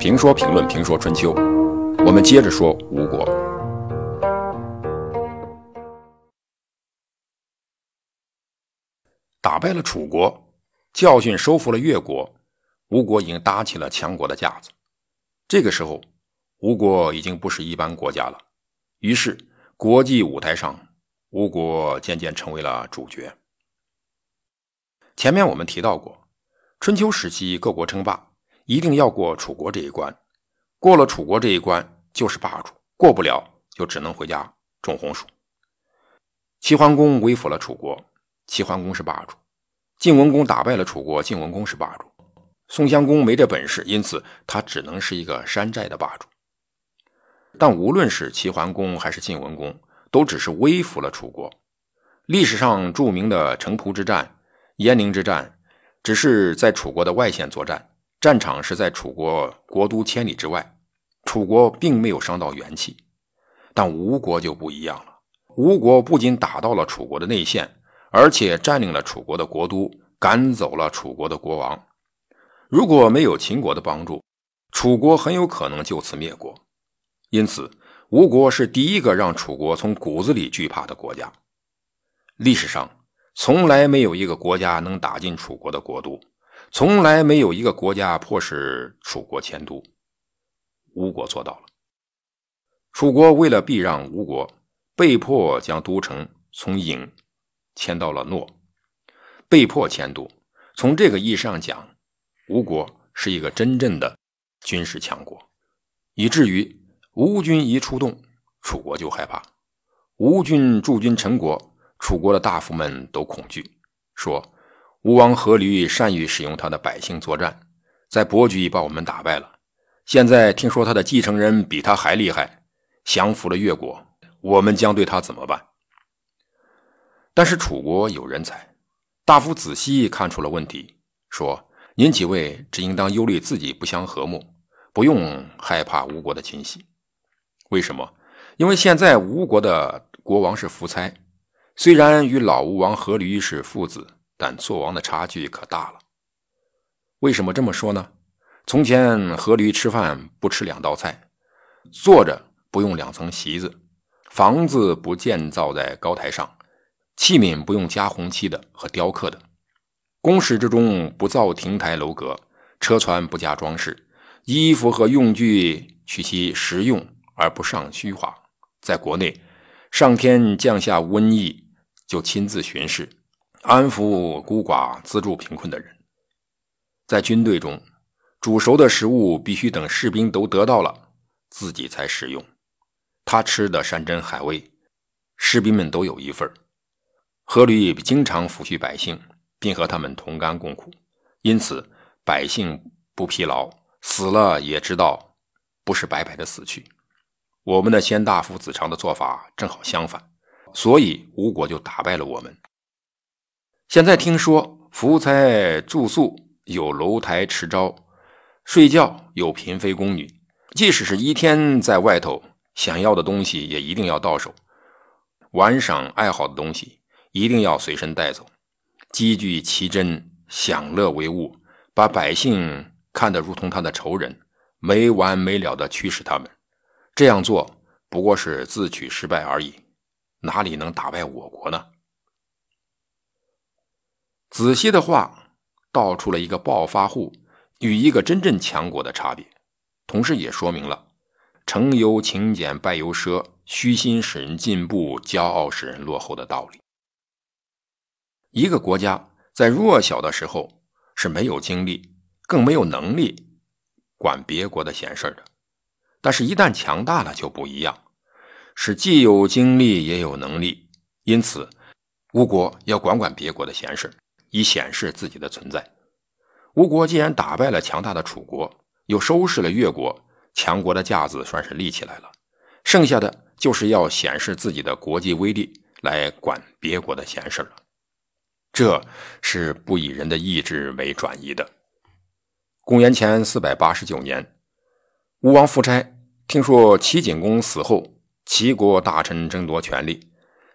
评说评论评说春秋，我们接着说吴国。打败了楚国，教训收复了越国，吴国已经搭起了强国的架子。这个时候，吴国已经不是一般国家了。于是，国际舞台上，吴国渐渐成为了主角。前面我们提到过，春秋时期各国称霸。一定要过楚国这一关，过了楚国这一关就是霸主，过不了就只能回家种红薯。齐桓公威服了楚国，齐桓公是霸主；晋文公打败了楚国，晋文公是霸主；宋襄公没这本事，因此他只能是一个山寨的霸主。但无论是齐桓公还是晋文公，都只是威服了楚国。历史上著名的城濮之战、鄢陵之战，只是在楚国的外线作战。战场是在楚国国都千里之外，楚国并没有伤到元气，但吴国就不一样了。吴国不仅打到了楚国的内线，而且占领了楚国的国都，赶走了楚国的国王。如果没有秦国的帮助，楚国很有可能就此灭国。因此，吴国是第一个让楚国从骨子里惧怕的国家。历史上从来没有一个国家能打进楚国的国都。从来没有一个国家迫使楚国迁都，吴国做到了。楚国为了避让吴国，被迫将都城从郢迁到了诺，被迫迁都。从这个意义上讲，吴国是一个真正的军事强国，以至于吴军一出动，楚国就害怕。吴军驻军陈国，楚国的大夫们都恐惧，说。吴王阖闾善于使用他的百姓作战，在伯举把我们打败了。现在听说他的继承人比他还厉害，降服了越国，我们将对他怎么办？但是楚国有人才，大夫子西看出了问题，说：“您几位只应当忧虑自己不相和睦，不用害怕吴国的侵袭。为什么？因为现在吴国的国王是夫差，虽然与老吴王阖闾是父子。”但做王的差距可大了。为什么这么说呢？从前阖闾吃饭不吃两道菜，坐着不用两层席子，房子不建造在高台上，器皿不用加红漆的和雕刻的，宫室之中不造亭台楼阁，车船不加装饰，衣服和用具取其实用而不上虚华。在国内，上天降下瘟疫，就亲自巡视。安抚孤寡、资助贫困的人，在军队中，煮熟的食物必须等士兵都得到了，自己才食用。他吃的山珍海味，士兵们都有一份阖闾经常抚恤百姓，并和他们同甘共苦，因此百姓不疲劳，死了也知道不是白白的死去。我们的先大夫子长的做法正好相反，所以吴国就打败了我们。现在听说夫差住宿有楼台池沼，睡觉有嫔妃宫女，即使是一天在外头，想要的东西也一定要到手，玩赏爱好的东西一定要随身带走，积聚奇珍，享乐为物，把百姓看得如同他的仇人，没完没了的驱使他们。这样做不过是自取失败而已，哪里能打败我国呢？子细的话道出了一个暴发户与一个真正强国的差别，同时也说明了“成由勤俭，败由奢”，虚心使人进步，骄傲使人落后的道理。一个国家在弱小的时候是没有精力，更没有能力管别国的闲事的；但是，一旦强大了就不一样，是既有精力也有能力。因此，吴国要管管别国的闲事以显示自己的存在。吴国既然打败了强大的楚国，又收拾了越国，强国的架子算是立起来了。剩下的就是要显示自己的国际威力，来管别国的闲事了。这是不以人的意志为转移的。公元前四百八十九年，吴王夫差听说齐景公死后，齐国大臣争夺权力，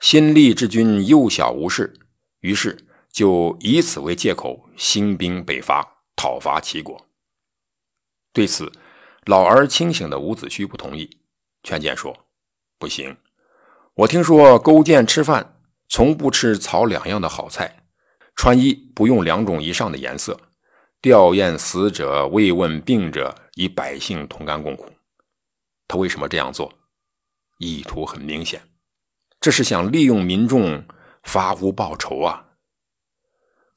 新立之君幼小无事，于是。就以此为借口，兴兵北伐，讨伐齐国。对此，老而清醒的伍子胥不同意，劝谏说：“不行，我听说勾践吃饭从不吃草两样的好菜，穿衣不用两种以上的颜色，吊唁死者、慰问病者，与百姓同甘共苦。他为什么这样做？意图很明显，这是想利用民众发屋报仇啊！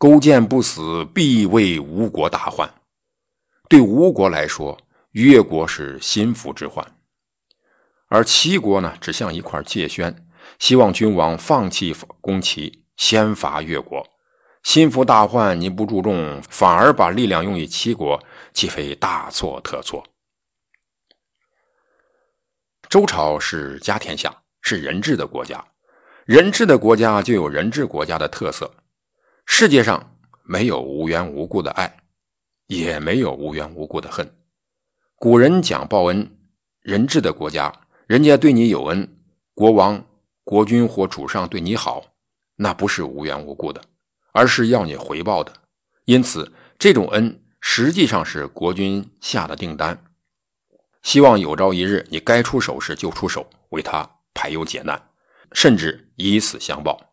勾践不死，必为吴国大患。对吴国来说，越国是心腹之患，而齐国呢，只像一块界轩，希望君王放弃攻齐，先伐越国。心腹大患，你不注重，反而把力量用于齐国，岂非大错特错？周朝是家天下，是人治的国家，人治的国家就有人治国家的特色。世界上没有无缘无故的爱。也没有无缘无故的恨。古人讲报恩，人治的国家，人家对你有恩，国王、国君或主上对你好，那不是无缘无故的，而是要你回报的。因此，这种恩实际上是国君下的订单，希望有朝一日你该出手时就出手，为他排忧解难，甚至以死相报。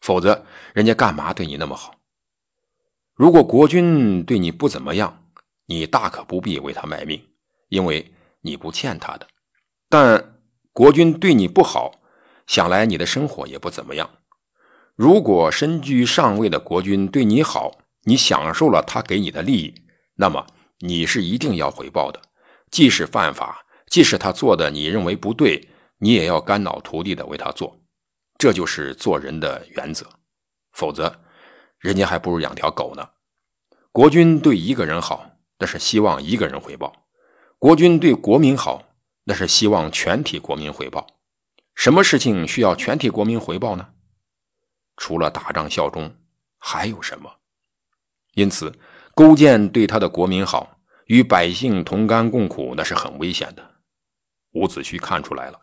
否则，人家干嘛对你那么好？如果国君对你不怎么样，你大可不必为他卖命，因为你不欠他的。但国君对你不好，想来你的生活也不怎么样。如果身居上位的国君对你好，你享受了他给你的利益，那么你是一定要回报的。即使犯法，即使他做的你认为不对，你也要肝脑涂地的为他做。这就是做人的原则。否则，人家还不如养条狗呢。国君对一个人好，那是希望一个人回报；国君对国民好，那是希望全体国民回报。什么事情需要全体国民回报呢？除了打仗效忠，还有什么？因此，勾践对他的国民好，与百姓同甘共苦，那是很危险的。伍子胥看出来了，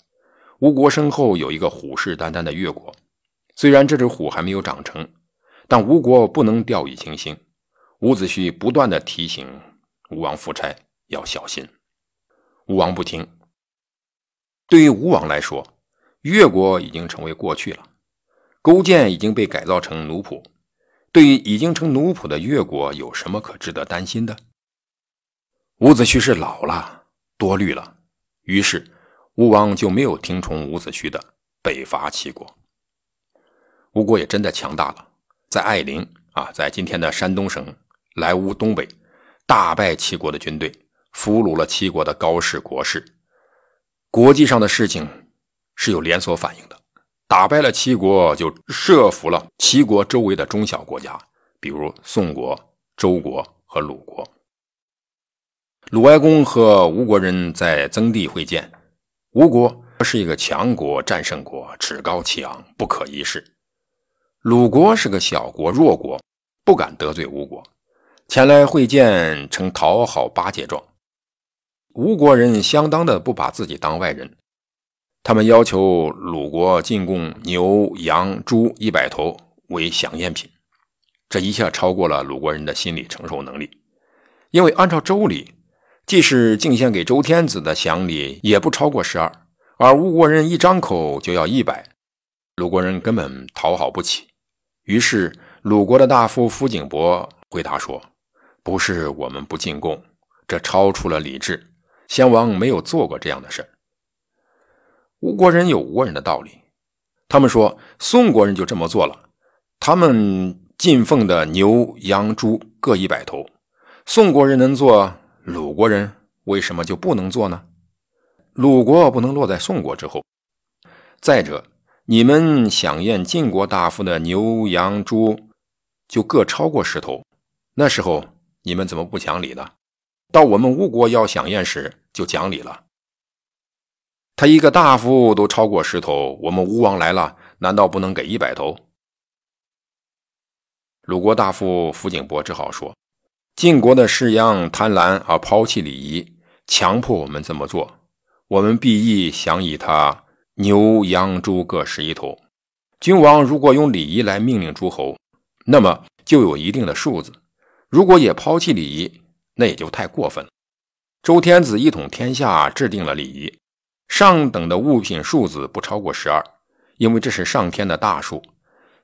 吴国身后有一个虎视眈眈的越国，虽然这只虎还没有长成。但吴国不能掉以轻心，伍子胥不断的提醒吴王夫差要小心。吴王不听。对于吴王来说，越国已经成为过去了，勾践已经被改造成奴仆。对于已经成奴仆的越国，有什么可值得担心的？伍子胥是老了，多虑了，于是吴王就没有听从伍子胥的北伐齐国。吴国也真的强大了。在艾陵啊，在今天的山东省莱芜东北，大败齐国的军队，俘虏了齐国的高氏国士。国际上的事情是有连锁反应的，打败了齐国，就设伏了齐国周围的中小国家，比如宋国、周国和鲁国。鲁哀公和吴国人在曾地会见，吴国是一个强国、战胜国，趾高气昂，不可一世。鲁国是个小国弱国，不敢得罪吴国，前来会见，呈讨好巴结状。吴国人相当的不把自己当外人，他们要求鲁国进贡牛、羊、猪一百头为享宴品，这一下超过了鲁国人的心理承受能力。因为按照周礼，即使进献给周天子的祥礼也不超过十二，而吴国人一张口就要一百，鲁国人根本讨好不起。于是，鲁国的大夫夫景伯回答说：“不是我们不进贡，这超出了礼制。先王没有做过这样的事吴国人有吴国人的道理，他们说宋国人就这么做了，他们进奉的牛、羊、猪各一百头。宋国人能做，鲁国人为什么就不能做呢？鲁国不能落在宋国之后。再者。”你们享宴晋国大夫的牛羊猪，就各超过十头。那时候你们怎么不讲理呢？到我们吴国要享宴时就讲理了。他一个大夫都超过十头，我们吴王来了，难道不能给一百头？鲁国大夫福景伯只好说：“晋国的士鞅贪婪而抛弃礼仪，强迫我们这么做，我们必亦想以他。”牛羊猪各十一头，君王如果用礼仪来命令诸侯，那么就有一定的数字；如果也抛弃礼仪，那也就太过分了。周天子一统天下，制定了礼仪，上等的物品数字不超过十二，因为这是上天的大数。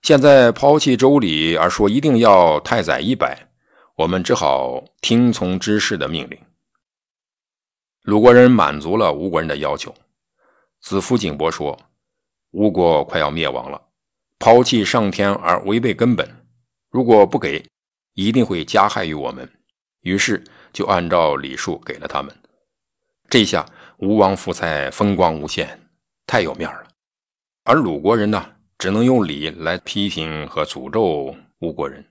现在抛弃周礼而说一定要太宰一百，我们只好听从知事的命令。鲁国人满足了吴国人的要求。子夫景伯说：“吴国快要灭亡了，抛弃上天而违背根本，如果不给，一定会加害于我们。”于是就按照礼数给了他们。这下吴王夫差风光无限，太有面了。而鲁国人呢，只能用礼来批评和诅咒吴国人。